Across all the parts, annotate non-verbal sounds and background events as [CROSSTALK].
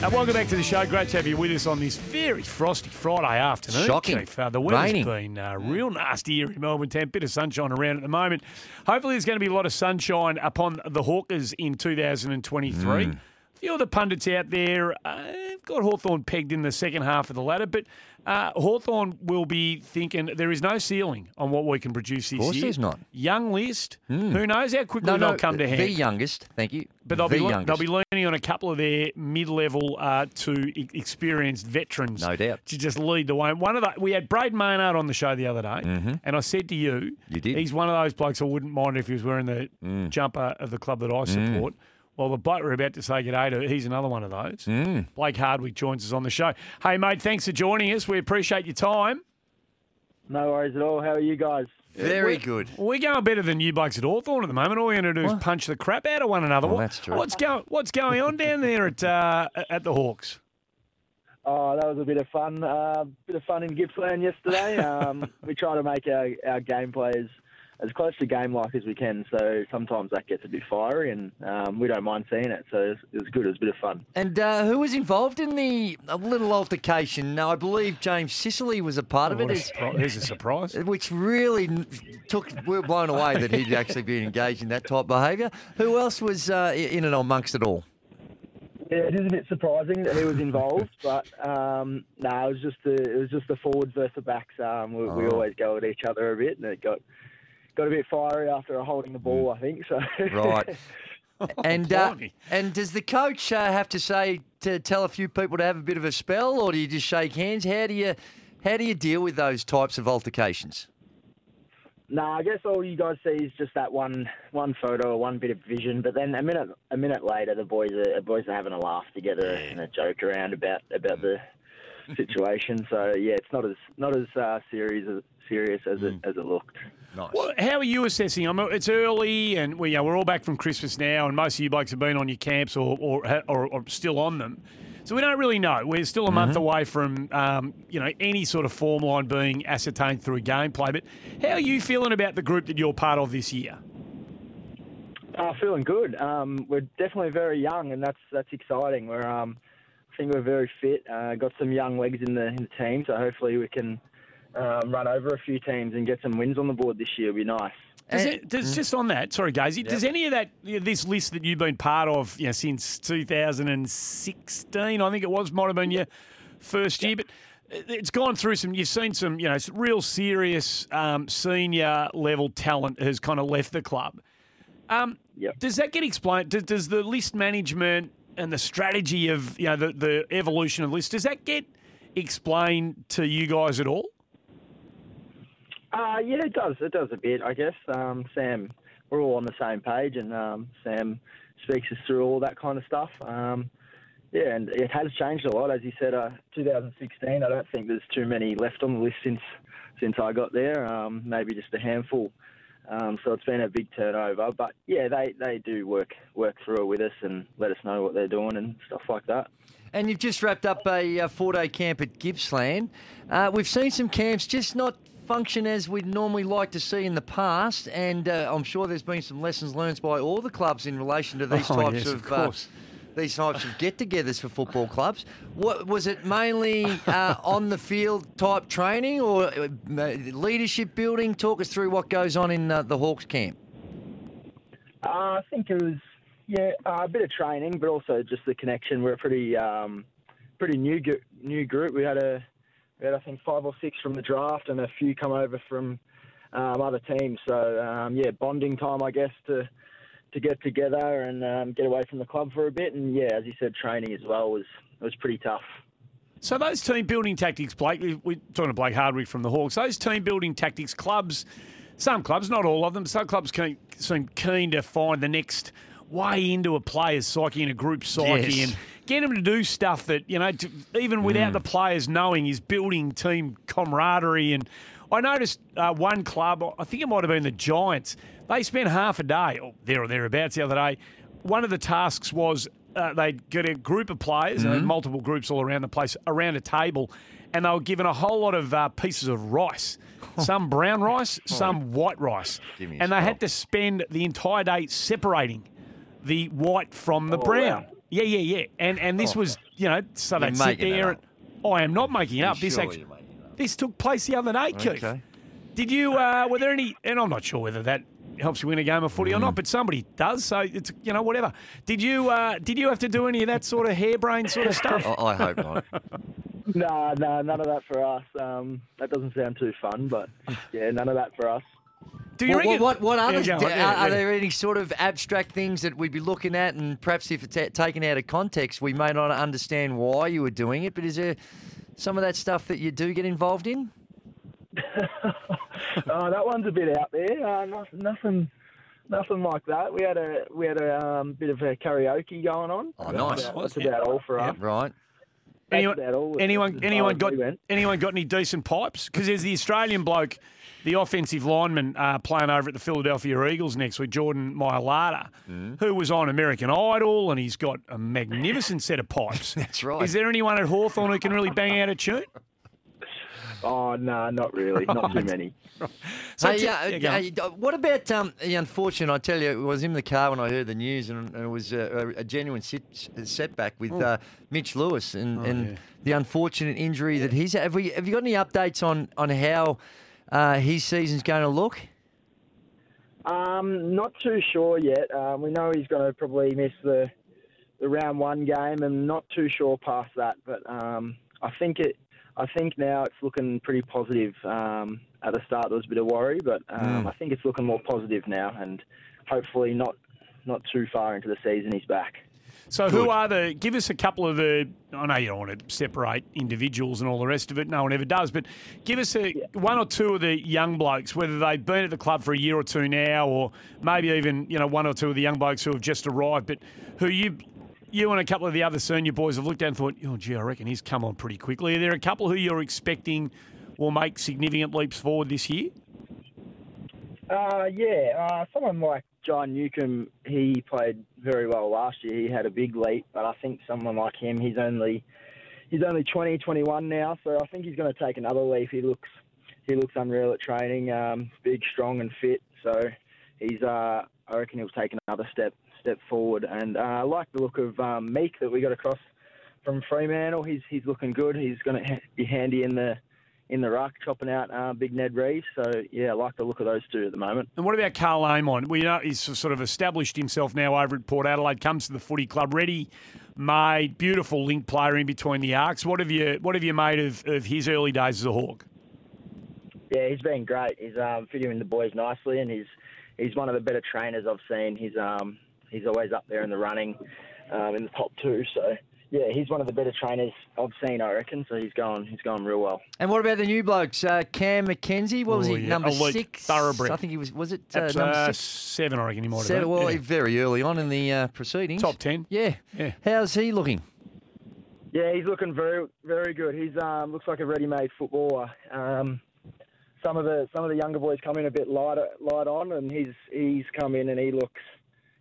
Uh, welcome back to the show. Great to have you with us on this very frosty Friday afternoon. Shocking. Keith. Uh, the weather's Raining. been uh, real nasty here in Melbourne town. Bit of sunshine around at the moment. Hopefully, there's going to be a lot of sunshine upon the Hawkers in 2023. Mm. Few of the pundits out there uh, have got Hawthorn pegged in the second half of the ladder, but uh, Hawthorn will be thinking there is no ceiling on what we can produce this course year. there's not. Young list. Who knows how quickly No, no, they'll come to hand. the youngest. Thank you. But they'll the be, youngest. they'll be leaning on a couple of their mid-level uh, to e- experienced veterans, No doubt. to just lead the way. One of the we had Braden Maynard on the show the other day, and I said to you, Mm-hmm. You did. Mm. he's one of those blokes I wouldn't mind if he was wearing the jumper of the club that I support. Well, the bloke we're about to say g'day to, he's another one of those. Mm. Blake Hardwick joins us on the show. Hey, mate, thanks for joining us. We appreciate your time. No worries at all. How are you guys? Very good. We're going better than you blokes at Hawthorn at the moment. All we're going to do is punch the crap out of one another. Well, that's true. What's going What's going on down there at uh, at the Hawks? Oh, that was a bit of fun. Uh, bit of fun in Gippsland yesterday. [LAUGHS] Um, we try to make our, our gameplay as, as close to game like as we can. So sometimes that gets a bit fiery, and um, we don't mind seeing it. So it was, it was good. It was a bit of fun. And uh, who was involved in the a little altercation? Now, I believe James Sicily was a part of What it, a it's- surprise. A surprise. [LAUGHS] which really n- took. We were blown away that he'd actually been engaged in that type of behaviour. Who else was uh, in and amongst it all? Yeah, it is a bit surprising that he was involved, [LAUGHS] but um, no, it was just the it was just the forwards versus the backs. Um, we, we Oh. always go at each other a bit, and it got got a bit fiery after holding the ball. I think so. Right. [LAUGHS] And uh, and does the coach uh, have to say to tell a few people to have a bit of a spell, or do you just shake hands? How do you how do you deal with those types of altercations? No, I guess all you guys see is just that one one photo or one bit of vision. But then a minute a minute later, the boys are the boys are having a laugh together and a joke around about about the [LAUGHS] situation. So yeah, it's not as not as uh, serious as serious as it as it looked. Nice. Well, how are you assessing? I mean, it's early, and we, you know, we're all back from Christmas now, and most of you blokes have been on your camps or or, or, or still on them. So we don't really know. We're still a month away from um, you know any sort of form line being ascertained through gameplay. But how are you feeling about the group that you're part of this year? Uh, feeling good. Um, we're definitely very young, and that's that's exciting. We're um, I think we're very fit. Uh, got some young legs in the in the team, so hopefully we can um, run over a few teams and get some wins on the board this year. It'll be nice. Does it, does, just on that, sorry, Gazy, does any of that, you know, this list that you've been part of you know, since 2016, I think it was, might have been your first year, but it's gone through some, you've seen some, you know, some real serious um, senior level talent has kind of left the club. Um, Yep. Does that get explained? Does, does the list management and the strategy of, you know, the, the evolution of lists, does that get explained to you guys at all? Uh, yeah, it does. It does a bit, I guess. Um, Sam, we're all on the same page, and um, Sam speaks us through all that kind of stuff. Um, yeah, and it has changed a lot, as you said. Uh, 2016, I don't think there's too many left on the list since since I got there. Um, maybe just a handful. Um, so it's been a big turnover, but yeah, they, they do work work through it with us and let us know what they're doing and stuff like that. And you've just wrapped up a uh, four-day camp at Gippsland. Uh, we've seen some camps just not function as we'd normally like to see in the past, and uh, I'm sure there's been some lessons learned by all the clubs in relation to these Oh, types yes, of, of uh, these types of get-togethers for football clubs. What was it mainly uh, on the field type training or uh, leadership building? Talk us through what goes on in uh, the Hawks camp. Uh, I think it was yeah uh, a bit of training, but also just the connection. We're a pretty um, pretty new gu- new group. We had a we had I think five or six from the draft, and a few come over from um, other teams. So um, yeah, bonding time, I guess, to to get together and um, get away from the club for a bit. And yeah, as you said, training as well was was pretty tough. So those team building tactics, Blake, we- we're talking to Blake Hardwick from the Hawks. Those team building tactics, clubs, some clubs, not all of them, some clubs keen, seem keen to find the next way into a player's psyche and a group psyche Yes. and get him to do stuff that you know, to, even without the players knowing, is building team camaraderie. And I noticed uh, one club, I think it might have been the Giants. They spent half a day, or there or thereabouts, the other day. One of the tasks was uh, they'd get a group of players, and multiple groups all around the place, around a table, and they were given a whole lot of uh, pieces of rice. [LAUGHS] Some brown rice, some white rice. Give me a And they had to spend the entire day separating the white from the Oh, brown. wow. Yeah, yeah, yeah. And and this was, you know, so You're they'd sit there. up. And, I am not making it up. This Surely actually, you're making it up. this took place the other day, Keith. Okay. Did you? Uh, were there any? And I'm not sure whether that helps you win a game of footy or Mm. not, but somebody does. So it's you know whatever. Did you? Uh, did you have to do any of that sort of harebrained sort of stuff? I, [LAUGHS] I hope not. [LAUGHS] Nah, nah, none of that for us. Um, that doesn't sound too fun, but yeah, none of that for us. Do you What, what, reckon? what, what Yeah, others? go on, yeah, are, are there any sort of abstract things that we'd be looking at, and perhaps if it's ta- taken out of context, we may not understand why you were doing it? But is there some of that stuff that you do get involved in? [LAUGHS] Oh, that one's a bit out there. Uh, nothing, nothing, nothing like that. We had a we had a um, bit of a karaoke going on. Oh, That's nice. about- That's about all for us. Right. That's anyone, about all. anyone, anyone got we anyone got any decent pipes? Because there's the Australian bloke, the offensive lineman uh, playing over at the Philadelphia Eagles next week, Jordan Mailata, Mm. who was on American Idol, and he's got a magnificent set of pipes. [LAUGHS] That's right. Is there anyone at Hawthorn who can really bang out a tune? Oh no, not really. Not too many. So hey, t- uh, yeah, hey, what about um, the unfortunate? I tell you, it was in the car when I heard the news, and, and it was a, a, a genuine sit, setback with uh, Mitch Lewis and, and Oh. yeah. the unfortunate injury that he's. Have we? Have you got any updates on on how uh, his season's going to look? Um, not too sure yet. Um, we know he's going to probably miss the the round one game, and not too sure past that. But um, I think it. I think now it's looking pretty positive. Um, at the start, there was a bit of worry, but um, I think it's looking more positive now, and hopefully not not too far into the season he's back. So who are the? Give us a couple of the. I know you don't want to separate individuals and all the rest of it. No one ever does. But give us a one or two of the young blokes, whether they've been at the club for a year or two now, or maybe even you know one or two of the young blokes who have just arrived, but who you. You and a couple of the other senior boys have looked at and thought, oh, gee, I reckon he's come on pretty quickly. Are there a couple who you're expecting will make significant leaps forward this year? Uh, yeah, uh, someone like John Newcombe, he played very well last year. He had a big leap, but I think someone like him, he's only he's only 20, 21 now, so I think he's going to take another leap. He looks he looks unreal at training, um, big, strong, and fit. So he's uh, I reckon he'll take another step step forward. And uh, I like the look of um, Meek that we got across from Fremantle. He's he's looking good. He's going to be handy in the in the ruck, chopping out uh, Big Ned Reeves. So yeah, I like the look of those two at the moment. And what about Karl Amon? We know he's sort of established himself now over at Port Adelaide. Comes to the footy club, ready, made, beautiful link player in between the arcs. What have you What have you made of, of his early days as a Hawk? Yeah, he's been great. He's um, fitting in the boys nicely, and he's he's one of the better trainers I've seen. He's um, he's always up there in the running, um, in the top two. So yeah, he's one of the better trainers I've seen, I reckon. So he's going he's going real well. And what about the new blokes? Uh, Cam Mackenzie, what was Oh, he? yeah, Number elite six, thoroughbred. I think he was. Was it uh, number uh, six? seven, I reckon he might have Seven, been. well, Yeah. very early on in the uh, proceedings. Top 10. Yeah. Yeah. How's he looking? Yeah, he's looking very very good. He's um, looks like a ready-made footballer. Um, some of the some of the younger boys come in a bit lighter light on, and he's he's come in and he looks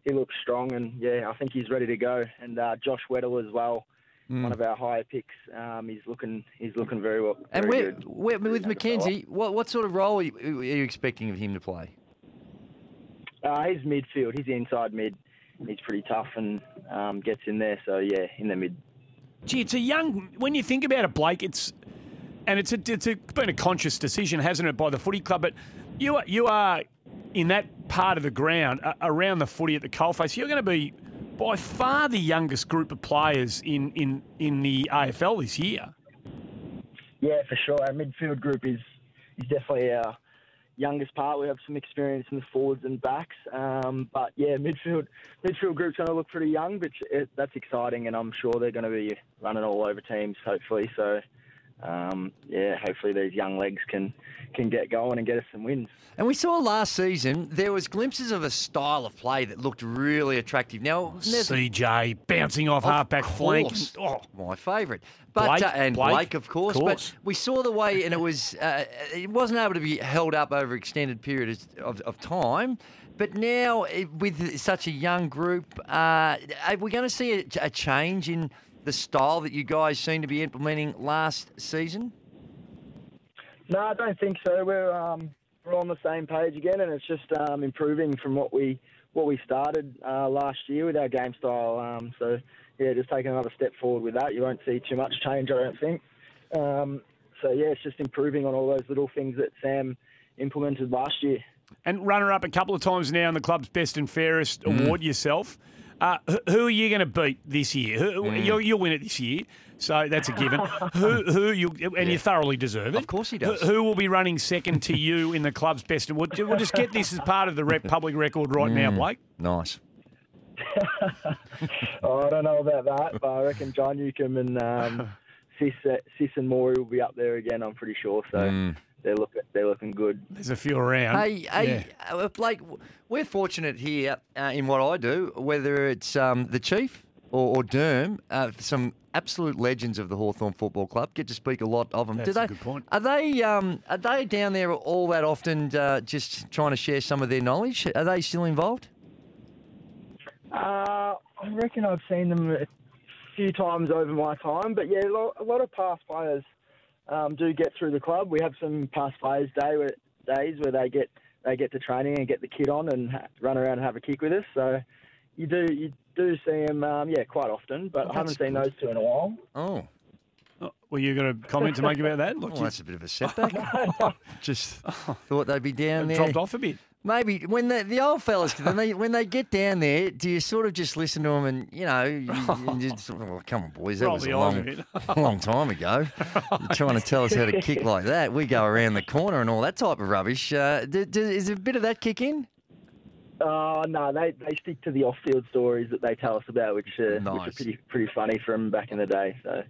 he looks strong, and yeah, I think he's ready to go. And uh, Josh Weddle as well. One of our higher picks. Um, he's looking. He's looking very well. And very where, good. where, with Younger fella. Mackenzie, what, what sort of role are you, are you expecting of him to play? Uh, he's midfield. He's inside mid. He's pretty tough and um, gets in there. So yeah, in the mid. Gee, it's a young. When you think about it, Blake, it's and it's a, it's a, been a conscious decision, hasn't it, by the footy club? But you are you are in that part of the ground uh, around the footy at the coalface. You're going to be by far the youngest group of players in in in the AFL this year. Yeah, for sure. Our midfield group is is definitely our youngest part. We have some experience in the forwards and backs, um, but yeah, midfield midfield group's going to look pretty young, but it, that's exciting, and I'm sure they're going to be running all over teams, hopefully. So um, yeah, hopefully these young legs can can get going and get us some wins. And we saw last season there was glimpses of a style of play that looked really attractive. Now, there's- CJ bouncing off Of halfback flank. course. Oh, my favourite. But Blake, uh, and Blake, Blake, of course, course. But we saw the way, and it was uh, it wasn't able to be held up over extended periods of, of time. But now, with such a young group, uh, are we going to see a, a change in the style that you guys seem to be implementing last season? No, I don't think so. We're um, we're on the same page again, and it's just um, improving from what we what we started uh, last year with our game style. Um, so yeah, just taking another step forward with that. You won't see too much change, I don't think. Um, so yeah, it's just improving on all those little things that Sam implemented last year. and runner up a couple of times now in the club's best and fairest Mm. award yourself. Uh, who, who are you going to beat this year? Who, Mm. you'll, you'll win it this year, so that's a given. [LAUGHS] who, who you and you thoroughly deserve it. Of course he Who- does. Who, will be running second to you in the club's best award? We'll just get this as part of the rep, public record right now, Mm. Blake. Nice. [LAUGHS] Oh, I don't know about that, but I reckon John Newcombe and um, [LAUGHS] Sis, uh, Sis and Maury will be up there again. I'm pretty sure. So Mm. They're look they're looking good. There's a few around. Hey, hey, uh, Blake, we're fortunate here uh, in what I do, whether it's um, the Chief or, or Derm, uh, some absolute legends of the Hawthorn Football Club. Get to speak a lot of them. That's Do a good point. Are they um, are they down there all that often, uh, just trying to share some of their knowledge? Are they still involved? Uh, I reckon I've seen them a few times over my time, but yeah, a lot of past players um, do get through the club. We have some past players day where, days where they get they get to training and get the kit on and ha- run around and have a kick with us. So you do you do see them, um, yeah, quite often, but I haven't seen those two in a while. Oh, Oh, well, you got a comment to make about that? Look, well, that's a bit of a setback. [LAUGHS] just thought they'd be down there. dropped off a bit. Maybe when the the old fellas when they when they get down there, do you sort of just listen to them and you know, you, you [LAUGHS] just, oh, come on boys, that Roll was a long, [LAUGHS] long time ago. You're trying to tell us how to kick like that. We go around the corner and all that type of rubbish. Uh, do, do, is a bit of that kick in? Oh no, they they stick to the off-field stories that they tell us about, which, uh, which are pretty pretty funny from back in the day. So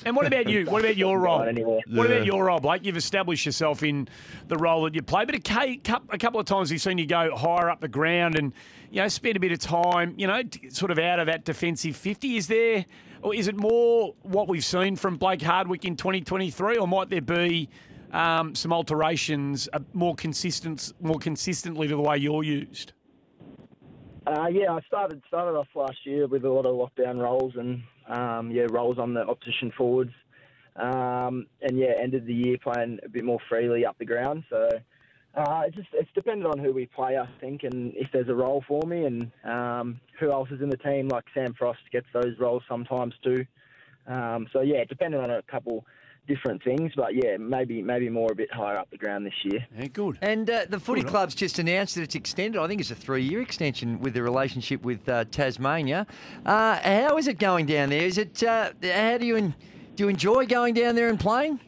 [LAUGHS] And what about you? What about your role? Not. What Yeah. about your role, Blake? You've established yourself in the role that you play, but a, ca- cou- a couple of times we've seen you go higher up the ground and you know spend a bit of time, you know, sort of out of that defensive fifty. Is there, or is it more what we've seen from Blake Hardwick in twenty twenty three, or might there be um, some alterations, uh, more consistent, more consistently to the way you're used? Uh, yeah, I started started off last year with a lot of lockdown roles and um, yeah roles on the opposition forwards, um, and yeah ended the year playing a bit more freely up the ground. So uh, it just it's dependent on who we play, I think, and if there's a role for me and um, who else is in the team. Like Sam Frost gets those roles sometimes too. Um, so yeah, depending on a couple different things, but yeah, maybe maybe more a bit higher up the ground this year. Yeah, good. And uh, the footy Good on. club's just announced that it's extended. I think it's a three-year extension with the relationship with uh, Tasmania. Uh, how is it going down there? Is it? Uh, how do you en- do you enjoy going down there and playing?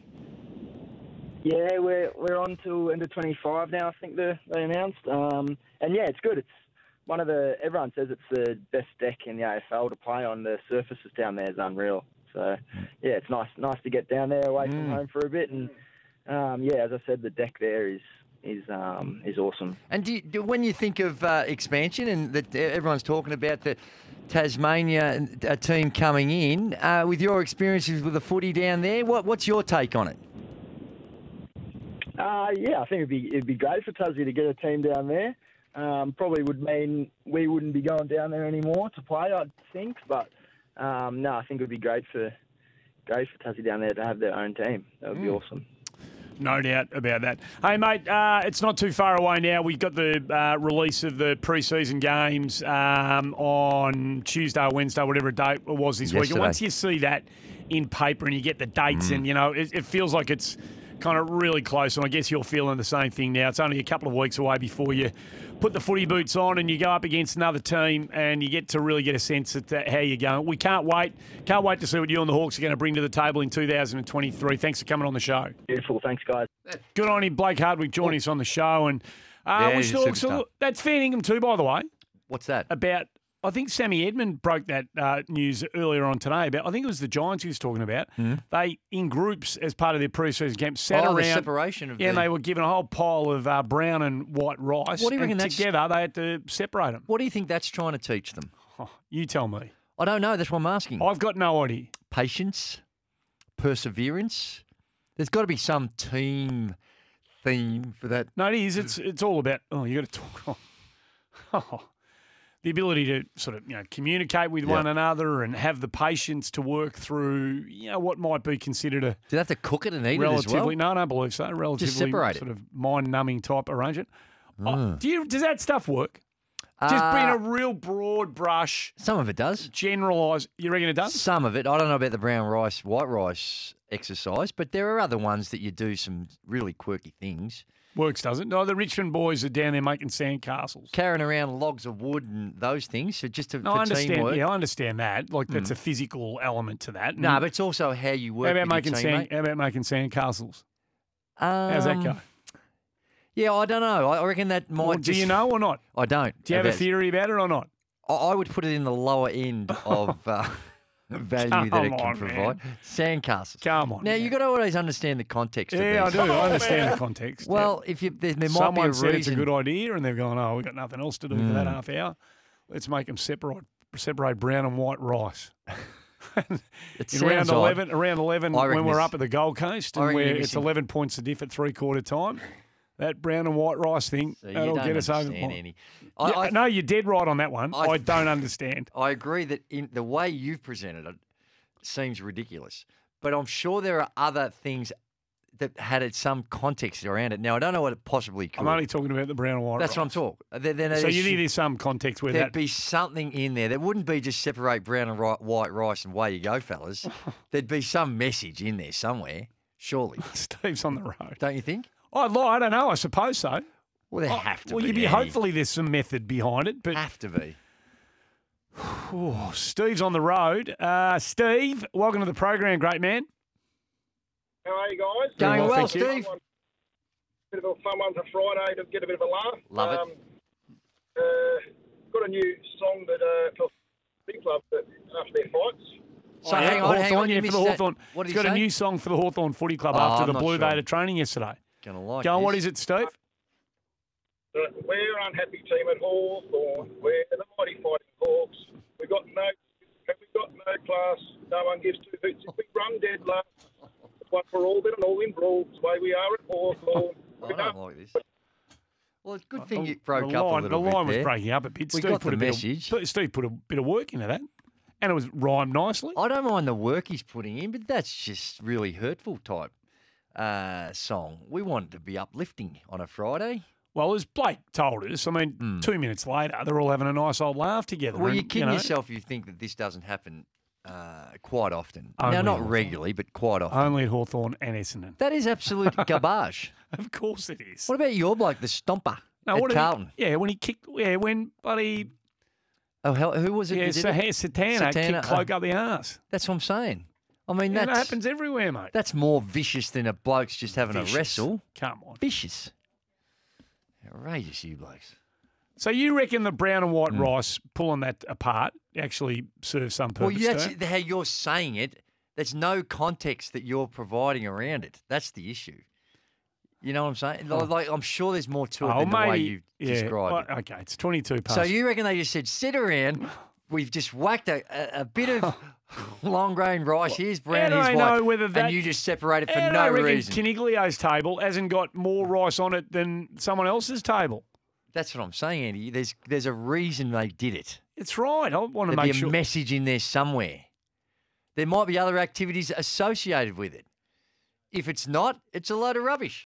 Yeah, we're we're on till end of 25 now. I think they they announced, um, and yeah, it's good. It's one of the everyone says it's the best deck in the AFL to play on. The surfaces down there is unreal. So yeah, it's nice nice to get down there away from home for a bit, and um, yeah, as I said, the deck there is is um, is awesome. And do you, do, when you think of uh, expansion and that everyone's talking about the Tasmania uh, team coming in, uh, with your experiences with the footy down there, what, what's your take on it? Uh, yeah, I think it'd be it'd be great for Tassie to get a team down there. Um, probably would mean we wouldn't be going down there anymore to play, I think. But um, no, I think it would be great for great for Tassie down there to have their own team. That would be awesome. No doubt about that. Hey, mate, uh, it's not too far away now. We've got the uh, release of the preseason games um, on Tuesday or Wednesday, whatever date it was this week. And once you see that in paper and you get the dates, and you know, it, it feels like it's kind of really close. And I guess you're feeling the same thing now. It's only a couple of weeks away before you put the footy boots on and you go up against another team and you get to really get a sense of how you're going. We can't wait. Can't wait to see what you and the Hawks are going to bring to the table in 2023. Thanks for coming on the show. Beautiful. Thanks, guys. Good on him, Blake Hardwick, joining us on the show. And uh, Yeah, we he's should also that's fair income too, by the way, What's that? about I think Sammy Edmund broke that uh, news earlier on today about. I think it was the Giants he was talking about. They in groups as part of their pre-season camp sat. Oh, the around. separation of yeah, and they were given a whole pile of uh, brown and white rice. What do you reckon that's- together they had to separate them. What do you think that's trying to teach them? Oh, you tell me. I don't know. That's what I'm asking. I've got no idea. Patience, perseverance. There's got to be some team theme for that. No, it is. It's it's all about. Oh, you got to talk. [LAUGHS] Oh, the ability to sort of you know communicate with one another and have the patience to work through you know what might be considered a Do they have to cook it and eat it as well? no, I don't believe so. Relatively separate it. sort of mind numbing type arrangement. Oh, do you does that stuff work? Just being Uh, a real broad brush, Some of it does. generalise. You reckon it does? Some of it. I don't know about the brown rice, white rice exercise, but there are other ones that you do some really quirky things. Works, does it? No, the Richmond boys are down there making sandcastles. Carrying around logs of wood and those things, so just to, No, for I understand. teamwork. Yeah, I understand that. Like that's a physical element to that. No, but it's also how you work how about making sand? How about making sandcastles? How's that Um, go? Yeah, I don't know. I reckon that might. Or do just- you know or not? I don't. Do you have a theory about it or not? I I would put it in the lower end [LAUGHS] of uh, value that it can on, provide. Sandcastles. Come on. Now man. you got to always understand the context. Yeah, I of do. these. I understand the context. Well, if you there, there might someone be a said reason. it's a good idea, and they've gone, "Oh, we've got nothing else to do for that hmm. half hour. Let's make them separate separate brown and white rice." [LAUGHS] It In sounds round odd. eleven, around eleven, I when we're this- up at the Gold Coast, I and reckon where it's eleven points to diff at three quarter time, that brown and white rice thing So that'll don't get us over. any. I, Yeah, I, no, you're dead right on that one. I, I- don't understand. [LAUGHS] I agree that in the way you've presented it seems ridiculous, but I'm sure there are other things that had some context around it. Now I don't know what it possibly could. I'm only talking about the brown and white. That's what I'm talking. Uh, then, then So you need some context where There'd that be something in there. There wouldn't be just separate brown and white rice and away you go, fellas. [LAUGHS] There'd be some message in there somewhere, surely. [LAUGHS] Steve's on the road. Don't you think? I lie. I don't know. I suppose so. Well, there Oh, have to well, be. you'd be Andy. hopefully there's some method behind it, but Have to be. oh, Steve's on the road. Uh, Steve, welcome to the program, great man. How are you guys? Very Going well, well, thank you. Steve. Bit of a fun one for Friday to get a bit of a laugh. Love it. Um, uh, got a new song that uh, for big club that after their fights. So Oh, yeah, hang on, hang on. yeah, You for the that. Hawthorn. What did He's he got a new song for the Hawthorn Footy Club Oh, after I'm the Blue sure. Vader training yesterday. Gonna like Go on, this. what is it, Steve? Uh, we're unhappy team at Hawthorn. We're the mighty fighting Hawks. We've got no, we've got no class. No one gives two hoots. If we run dead last, one for all, then all in brawl. The way we are at Hawthorn. [LAUGHS] I We don't don't like this. Well, it's a good thing you broke the up line, a little the bit line was there. breaking up a bit. We Steve got put the a bit message. Of, Steve put a bit of work into that, and it was rhymed nicely. I don't mind the work he's putting in, but that's just really hurtful type uh, song. We want it to be uplifting on a Friday. Well, as Blake told us, I mean, two minutes later, they're all having a nice old laugh together. Well, and, you're kidding know, yourself if you think that this doesn't happen uh, quite often. Only now, not Hawthorn. regularly, but quite often. Only at Hawthorn and Essendon. that is absolute [LAUGHS] garbage. Of course it is. What about your bloke, the Stomper No, at what did he- Carlton? yeah, when he kicked, yeah, when buddy, Oh, hell, who was it? yeah, that did so, it? Satana, Satana, kicked uh, Cloak up the arse. That's what I'm saying. I mean, that happens everywhere, mate. that's more vicious than a bloke's just having Vicious. a wrestle. Come on. Vicious. Outrageous, you blokes. So you reckon the brown and white rice pulling that apart actually serves some Hmm. Well, purpose? that's it? how you're saying it. There's no context that you're providing around it. That's the issue. You know what I'm saying? Like, like, I'm sure there's more to it Oh, than the way you yeah. described well, it. Okay, it's 22 past. So you reckon they just said, sit around, [LAUGHS] we've just whacked a, a, a bit of [LAUGHS] long grain rice, here's brown, How here's white, know whether that- and you just separate it for no I reason. Caniglio's table hasn't got more rice on it than someone else's table. That's what I'm saying, Andy. There's there's a reason they did it. It's right. I want to There'd be make a sure. message in there somewhere. There might be other activities associated with it. If it's not, it's a load of rubbish.